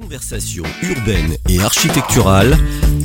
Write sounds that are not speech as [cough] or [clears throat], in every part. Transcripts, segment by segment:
Conversation urbaine et architecturale,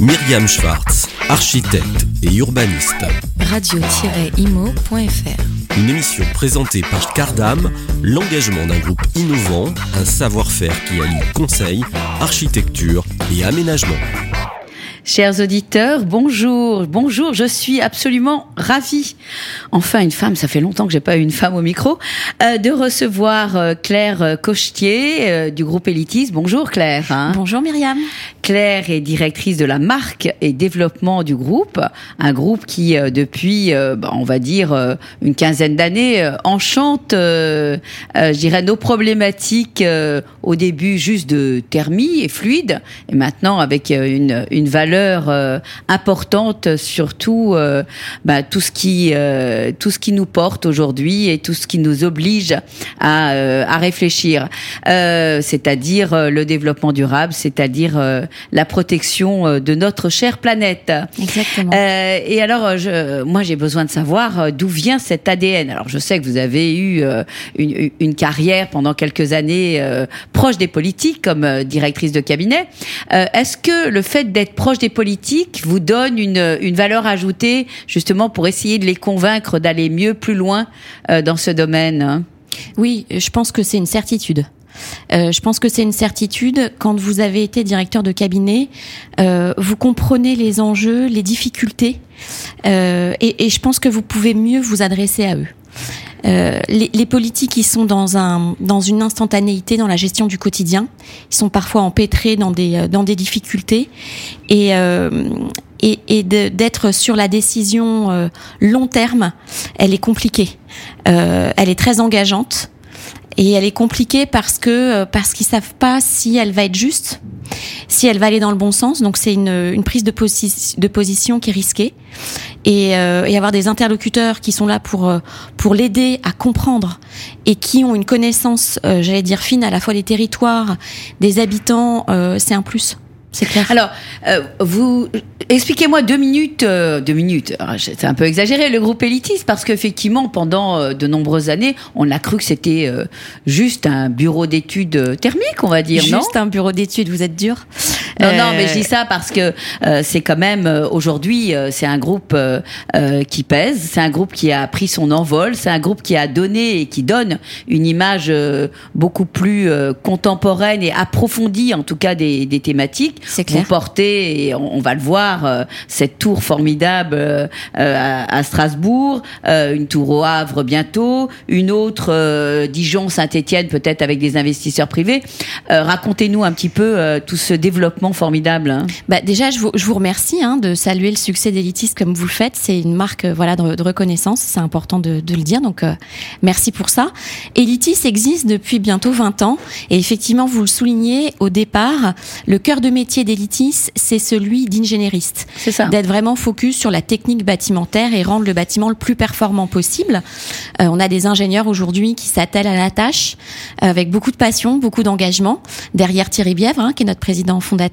Myriam Schwartz, architecte et urbaniste. Radio-imo.fr Une émission présentée par Cardam, l'engagement d'un groupe innovant, un savoir-faire qui allie conseil, architecture et aménagement. Chers auditeurs, bonjour, bonjour, je suis absolument ravie, enfin une femme, ça fait longtemps que j'ai pas eu une femme au micro, euh, de recevoir euh, Claire Cochetier euh, du groupe Elitis. Bonjour Claire. Bonjour Myriam. Claire est directrice de la marque et développement du groupe, un groupe qui depuis, bah, on va dire, une quinzaine d'années, enchante, je dirais, nos problématiques au début juste de thermie et fluide, et maintenant avec une, une valeur euh, importante, surtout euh, bah, tout ce qui euh, tout ce qui nous porte aujourd'hui et tout ce qui nous oblige à, à réfléchir, c'est-à-dire le développement durable, c'est-à-dire la protection de notre chère planète. Exactement. et alors, je, moi, j'ai besoin de savoir d'où vient cet ADN. Alors, je sais que vous avez eu une, une carrière pendant quelques années proche des politiques comme directrice de cabinet. Est-ce que le fait d'être proche des politiques vous donne une, une, valeur ajoutée justement pour essayer de les convaincre d'aller mieux, plus loin euh, dans ce domaine? Oui, je pense que c'est une certitude. Euh, je pense que c'est une certitude. Quand vous avez été directeur de cabinet, euh, vous comprenez les enjeux, les difficultés, euh, et, je pense que vous pouvez mieux vous adresser à eux. Les, politiques, ils sont dans un dans une instantanéité dans la gestion du quotidien. Ils sont parfois empêtrés dans des dans des difficultés et et, d'être sur la décision long terme, elle est compliquée. Elle est très engageante et elle est compliquée parce que parce qu'ils savent pas si elle va être juste si elle va aller dans le bon sens. Donc c'est une, une, prise de, posi de, position qui est risquée. Et, euh, et, avoir des interlocuteurs qui sont là pour, euh, pour l'aider à comprendre et qui ont une connaissance, euh, j'allais dire, fine à la fois des territoires, des habitants, euh, c'est un plus. C'est clair. Alors, euh, vous expliquez-moi deux minutes, euh, deux minutes. C'est un peu exagéré le groupe élitiste parce qu'effectivement, pendant euh, de nombreuses années, on a cru que c'était euh, juste un bureau d'études thermiques, on va dire, juste non? Juste un bureau d'études. Vous êtes dur? Non, non, mais je dis ça parce que c'est quand même aujourd'hui, c'est un groupe qui pèse, c'est un groupe qui a pris son envol, c'est un groupe qui a donné et qui donne une image beaucoup plus contemporaine et approfondie, en tout cas des, des thématiques. C'est clair. Vous portez, et on, on va le voir, euh, cette tour formidable euh, à, à, Strasbourg, euh, une tour au Havre bientôt, une autre Dijon, Saint-Étienne, peut-être avec des investisseurs privés. Racontez-nous un petit peu tout ce développement formidable. Hein. Bah, déjà, je vous, je vous remercie hein, de saluer le succès d'Elitis comme vous le faites. C'est une marque voilà de, de reconnaissance. C'est important de, de, le dire. Donc, merci pour ça. Elitis existe depuis bientôt 20 ans. Et effectivement, vous le soulignez au départ, le cœur de métier d'Elitis, c'est celui d'ingénériste. C'est ça. D'être vraiment focus sur la technique bâtimentaire et rendre le bâtiment le plus performant possible. Euh, on a des ingénieurs aujourd'hui qui s'attellent à la tâche avec beaucoup de passion, beaucoup d'engagement. Derrière Thierry Bièvre, hein, qui est notre président fondateur.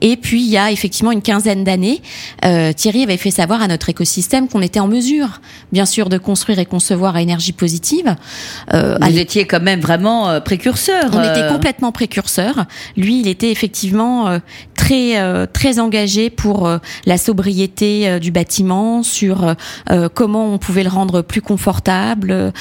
Et puis, il y a effectivement une quinzaine d'années, euh, Thierry avait fait savoir à notre écosystème qu'on était en mesure, bien sûr, de construire et concevoir à énergie positive. Euh, Vous étiez quand même vraiment euh, précurseur. On était complètement précurseur. Lui, il était effectivement euh, très euh, très engagé pour euh, la sobriété euh, du bâtiment, sur comment on pouvait le rendre plus confortable,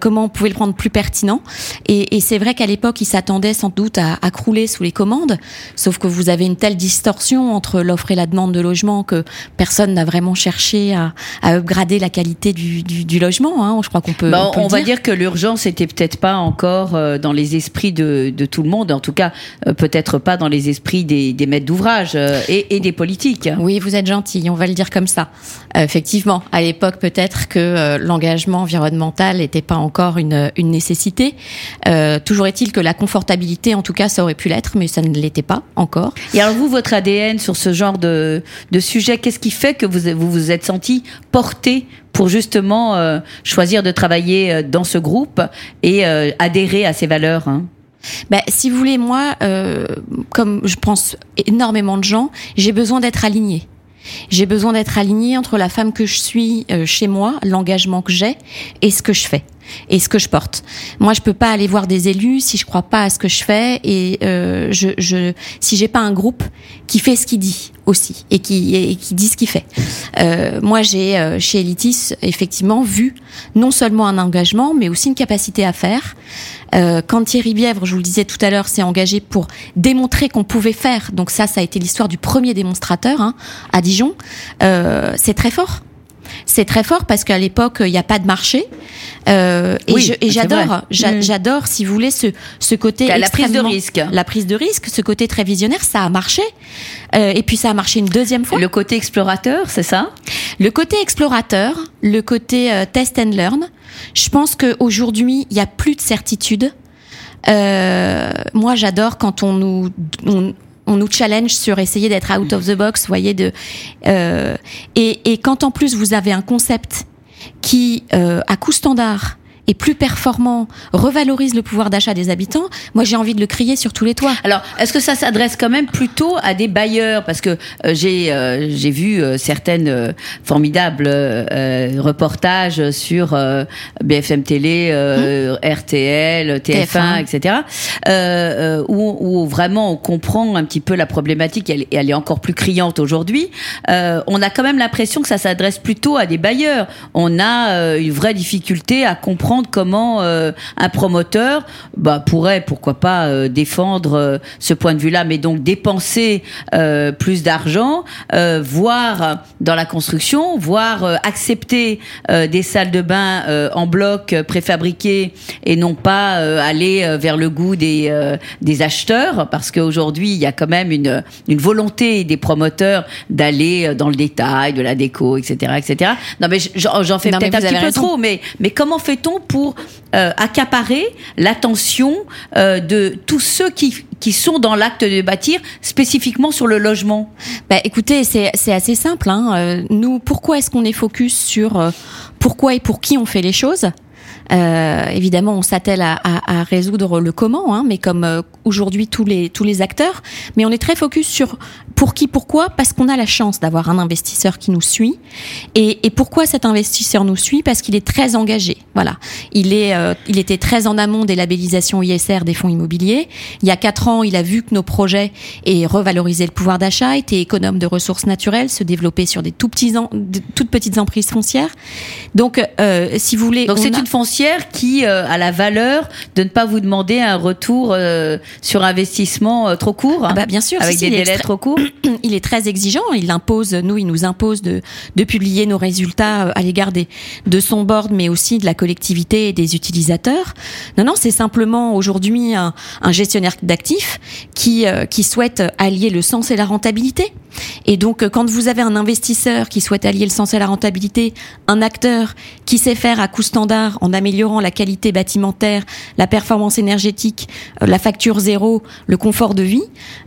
comment on pouvait le rendre plus pertinent. Et, et c'est vrai qu'à l'époque, il s'attendait sans doute à, à, crouler sous les commandes, sauf que vous avez une telle distorsion entre l'offre et la demande de logement que personne n'a vraiment cherché à, à upgrader la qualité du, du, du logement. Hein, je crois qu'on peut. Bon, on, peut on va dire. dire que l'urgence était peut-être pas encore dans les esprits de, de, tout le monde, en tout cas peut-être pas dans les esprits des, des maîtres euh, et, et, des politiques. Oui, vous êtes gentil, on va le dire comme ça. Euh, effectivement, à l'époque, peut-être que euh, l'engagement environnemental n'était pas encore une, une nécessité. Euh, toujours est-il que la confortabilité, en tout cas, ça aurait pu l'être, mais ça ne l'était pas encore. Et alors vous, votre ADN sur ce genre de, de sujet, qu'est-ce qui fait que vous vous, vous êtes senti porté pour justement euh, choisir de travailler dans ce groupe et euh, adhérer à ces valeurs hein? Ben, si vous voulez, moi, euh, comme je pense énormément de gens, j'ai besoin d'être alignée. J'ai besoin d'être alignée entre la femme que je suis euh, chez moi, l'engagement que j'ai et ce que je fais. et ce que je porte. Moi, je peux pas aller voir des élus si je crois pas à ce que je fais et euh, je, je, si j'ai pas un groupe qui fait ce qu'il dit aussi et qui, et qui dit ce qu'il fait. Euh, moi, j'ai euh, chez Elitis effectivement vu non seulement un engagement, mais aussi une capacité à faire. Euh, quand Thierry Bièvre, je vous le disais tout à l'heure, s'est engagé pour démontrer qu'on pouvait faire, donc ça, ça a été l'histoire du premier démonstrateur hein, à Dijon, euh, c'est très fort. C'est très fort parce qu'à l'époque, il n'y a pas de marché. Euh, et Oui, je- et c'est j'adore, vrai. j'a- Mm. j'adore, si vous voulez, ce, ce côté La prise de risque? La prise de risque, ce côté très visionnaire, ça a marché. Euh, et puis ça a marché une deuxième fois. Le côté explorateur, c'est ça? Le côté explorateur, le côté euh, test and learn, je pense qu'aujourd'hui, il n'y a plus de certitude. Euh, moi, j'adore quand on nous, on, on nous challenge sur essayer d'être out of the box, voyez, de, euh, et, et quand en plus vous avez un concept qui, euh, à coût standard, est plus performant, revalorise le pouvoir d'achat des habitants, moi j'ai envie de le crier sur tous les toits. Alors, est-ce que ça s'adresse quand même plutôt à des bailleurs? Parce que euh, j'ai euh, j'ai vu euh, certaines euh, formidables euh, reportages sur euh, BFM Télé, euh, RTL, TF1, TF1. etc. Où, où vraiment on comprend un petit peu la problématique. Elle, et elle est encore plus criante aujourd'hui. Euh, on a quand même l'impression que ça s'adresse plutôt à des bailleurs. On a euh, une vraie difficulté à comprendre comment euh, un promoteur bah, pourrait, pourquoi pas, euh, défendre euh, ce point de vue-là, mais donc dépenser plus d'argent, voire dans la construction, voire euh, accepter des salles de bain en bloc préfabriquées et non pas aller vers le goût des, des acheteurs, parce qu'aujourd'hui, il y a quand même une, une volonté des promoteurs d'aller dans le détail, de la déco, etc. etc. Non, mais j'en fais peut-être un petit peu raison. trop, mais, mais comment fait-on pour euh, accaparer l'attention euh, de tous ceux qui, sont dans l'acte de bâtir, spécifiquement sur le logement Bah, écoutez, c'est assez simple. Hein. Euh, nous, pourquoi est-ce qu'on est focus sur pourquoi et pour qui on fait les choses? Euh, évidemment, on s'attelle à, à- à résoudre le comment, hein, mais comme euh, aujourd'hui tous les tous les acteurs, mais on est très focus sur pour qui, pourquoi, parce qu'on a la chance d'avoir un investisseur qui nous suit. Et, et pourquoi cet investisseur nous suit? Parce qu'il est très engagé. Voilà, il est euh, il était très en amont des labellisations ISR des fonds immobiliers. Il y a quatre ans, il a vu que nos projets et revaloriser le pouvoir d'achat, étaient économes de ressources naturelles, se développer sur des tout petits en- de toutes petites emprises foncières. Donc, euh, si vous voulez, Donc on c'est a- une foncière qui euh, a la valeur de ne pas vous demander un retour euh, sur investissement euh, trop court, Ah bah, bien sûr, avec si, des il est délais extra- trop courts. [clears throat] il est très exigeant. Il impose, nous, il nous impose de, de publier nos résultats à l'égard des, de son board, mais aussi de la collectivité et des utilisateurs. Non, non, c'est simplement aujourd'hui un, un gestionnaire d'actifs qui, qui souhaite allier le sens et la rentabilité. Et donc, euh, quand vous avez un investisseur qui souhaite allier le sens et la rentabilité, un acteur qui sait faire à coût standard en améliorant la qualité bâtimentaire, la performance énergétique, euh, la facture zéro, le confort de vie,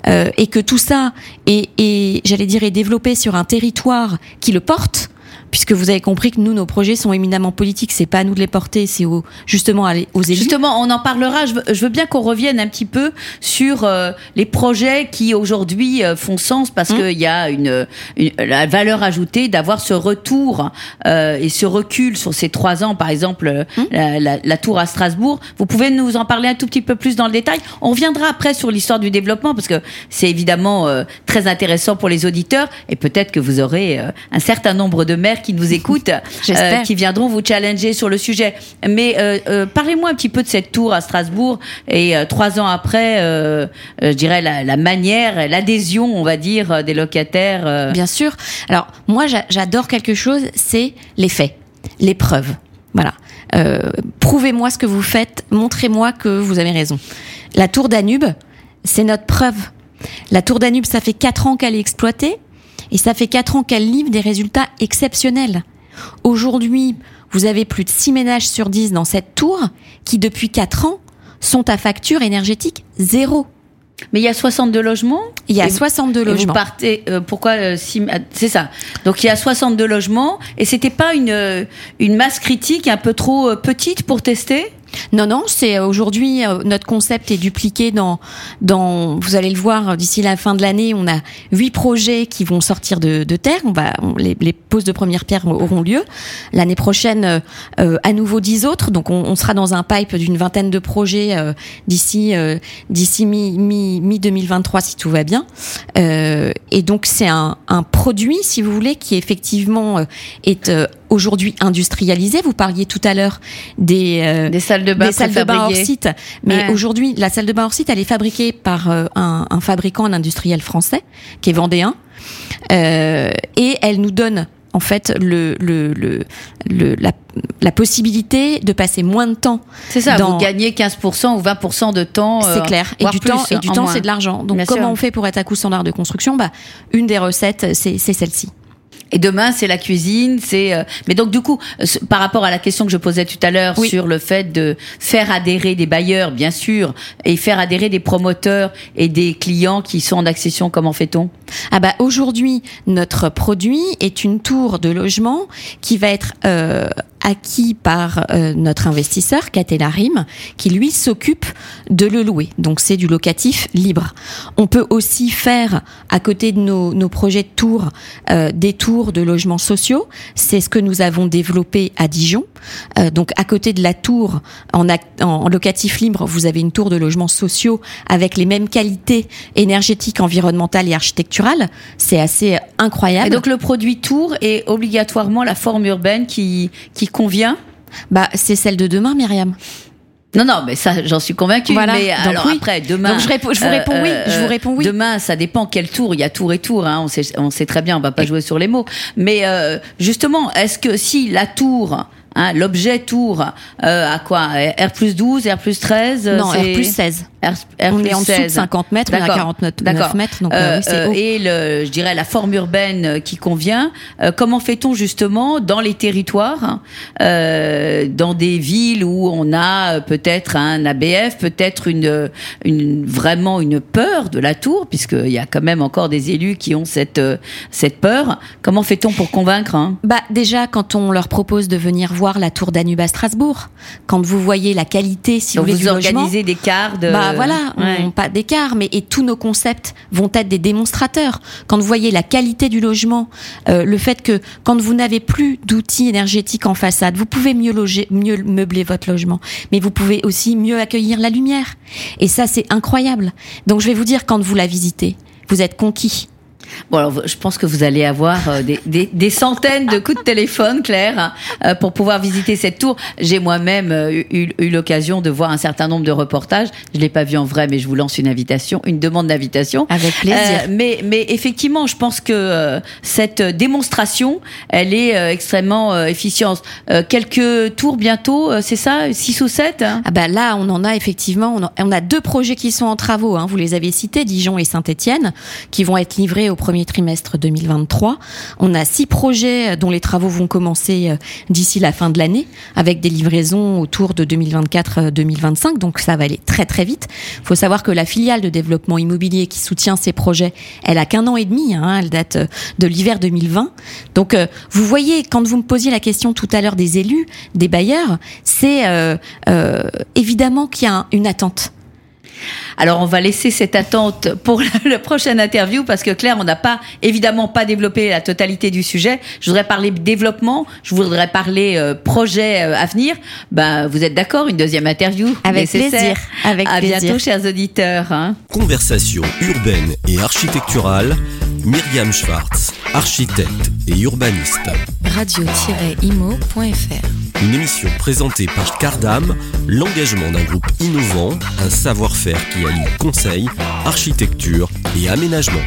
euh, et que tout ça est, est j'allais dire, est développé sur un territoire qui le porte, puisque vous avez compris que nous, nos projets sont éminemment politiques, c'est pas à nous de les porter, c'est au, justement à aux élus. Justement, on en parlera. Je veux, je veux bien qu'on revienne un petit peu sur euh, les projets qui aujourd'hui euh, font sens parce Mmh. qu'il y a une, une- la valeur ajoutée d'avoir ce retour euh, et ce recul sur ces trois ans, par exemple Mmh. la, la- la tour à Strasbourg. Vous pouvez nous en parler un tout petit peu plus dans le détail. On reviendra après sur l'histoire du développement parce que c'est évidemment très intéressant pour les auditeurs et peut-être que vous aurez un certain nombre de maires qui nous écoutent, euh, qui viendront vous challenger sur le sujet. Mais euh, euh, parlez-moi un petit peu de cette tour à Strasbourg et euh, trois ans après, je dirais la, la manière, l'adhésion, on va dire, des locataires. Bien sûr. Alors moi, j'a- j'adore quelque chose, c'est les faits, les preuves. Voilà. Euh, Prouvez-moi ce que vous faites, montrez-moi que vous avez raison. La tour Danube, c'est notre preuve. La tour Danube, ça fait quatre ans qu'elle est exploitée et ça fait quatre ans qu'elle livre des résultats exceptionnels. Aujourd'hui, vous avez plus de 6 ménages sur 10 dans cette tour qui, depuis quatre ans, sont à facture énergétique zéro. Mais il y a 62 logements. Il y a Et vous- 62 et Vous logements. partez. euh, pourquoi euh, ah, C'est ça. Donc il y a 62 logements et c'était pas une euh, une masse critique un peu trop euh, petite pour tester? Non, non, c'est aujourd'hui notre concept est dupliqué dans dans. Vous allez le voir d'ici la fin de l'année, on a huit projets qui vont sortir de, terre. Les, les, poses de première pierre auront lieu l'année prochaine. à nouveau dix autres, donc on, sera dans un pipe d'une vingtaine de projets d'ici d'ici mi mi mi 2023 si tout va bien. et donc c'est un produit, si vous voulez, qui effectivement est aujourd'hui industrialisé. Vous parliez tout à l'heure des, euh, des salles de bain, des salles de bain hors site, mais aujourd'hui la salle de bain hors site, elle est fabriquée par euh, un, un, fabricant, un industriel français qui est vendéen, euh, et elle nous donne en fait le, le, le, le la, la, possibilité de passer moins de temps. C'est ça, dans... vous gagnez 15% ou 20% de temps. C'est clair. Et du, temps, et du temps, c'est de l'argent. Donc, Bien comment sûr. on fait pour être à coût standard de construction? Bah, Une des recettes, c'est celle-ci. Et demain, c'est la cuisine, c'est. Euh... Mais donc, du coup, par rapport à la question que je posais tout à l'heure oui. sur le fait de faire adhérer des bailleurs, bien sûr, et faire adhérer des promoteurs et des clients qui sont en accession, comment fait-on? Ah bah aujourd'hui, notre produit est une tour de logement qui va être euh, acquis par euh, notre investisseur, Catelarim, qui lui s'occupe de le louer. Donc c'est du locatif libre. On peut aussi faire, à côté de nos, projets de tours, euh, des tours de logements sociaux. C'est ce que nous avons développé à Dijon. Euh, donc à côté de la tour, en, locatif libre, vous avez une tour de logements sociaux avec les mêmes qualités énergétiques, environnementales et architecturales. C'est assez incroyable. Donc le produit tour est obligatoirement la forme urbaine qui, qui convient Bah, c'est celle de demain, Myriam. Non, non, mais ça, j'en suis convaincue. Voilà. Mais Donc, alors oui. après, demain. Donc, je, réponds, je vous réponds euh, oui. Je vous réponds oui. Demain, ça dépend quel tour. Il y a tour et tour. Hein, on, sait, on sait très bien. On va pas jouer sur les mots. Mais euh, justement, est-ce que si la tour Hein, l'objet tour euh, à quoi R plus 12, R plus 13 Non, R plus 16. On est en dessous 16. de 50 mètres, on est à 49 mètres. Donc, euh, oui, euh, et le, je dirais la forme urbaine qui convient. Euh, comment fait-on justement dans les territoires, euh, dans des villes où on a peut-être un ABF, peut-être une, une vraiment une peur de la tour, puisqu'il y a quand même encore des élus qui ont cette cette peur. Comment fait-on pour convaincre hein? Bah déjà quand on leur propose de venir voir la tour Danube à Strasbourg, quand vous voyez la qualité, si Donc vous voulez, vous organisez logement, des quarts de. bah voilà, Ouais. on- pas d'écart, mais et tous nos concepts vont être des démonstrateurs. Quand vous voyez la qualité du logement, euh, le fait que quand vous n'avez plus d'outils énergétiques en façade, vous pouvez mieux loger, mieux meubler votre logement, mais vous pouvez aussi mieux accueillir la lumière. Et ça, c'est incroyable. Donc, je vais vous dire, quand vous la visitez, vous êtes conquis. Bon, alors, je pense que vous allez avoir euh, des, des, des centaines de coups de téléphone, Claire, euh, pour pouvoir visiter cette tour. J'ai moi-même euh, eu, eu l'occasion de voir un certain nombre de reportages. Je l'ai pas vu en vrai, mais je vous lance une invitation, une demande d'invitation. Avec plaisir. Euh, mais, mais effectivement, je pense que cette démonstration, elle est extrêmement efficiente. Quelques tours bientôt, c'est ça, six ou sept hein? Ah bah là, on en a effectivement, on on a deux projets qui sont en travaux. Hein, vous les avez cités, Dijon et Saint-Étienne, qui vont être livrés au premier trimestre 2023. On a six projets dont les travaux vont commencer euh, d'ici la fin de l'année, avec des livraisons autour de 2024-2025. Donc ça va aller très très vite. Il faut savoir que la filiale de développement immobilier qui soutient ces projets, elle a qu'un an et demi. Hein, elle date euh, de l'hiver 2020. Donc euh, vous voyez, quand vous me posiez la question tout à l'heure des élus, des bailleurs, c'est évidemment qu'il y a un- une attente. Alors on va laisser cette attente pour [laughs] la prochaine interview parce que Claire, on n'a pas évidemment pas développé la totalité du sujet. Je voudrais parler développement, je voudrais parler euh, projet euh, à venir. Ben vous êtes d'accord Une deuxième interview Avec nécessaire? plaisir, avec à plaisir. bientôt, chers auditeurs. hein. Conversation urbaine et architecturale, Myriam Schwartz, architecte et urbaniste. radio-imo.fr Une émission présentée par Cardam, l'engagement d'un groupe innovant, un savoir-faire qui allie conseil, architecture et aménagement.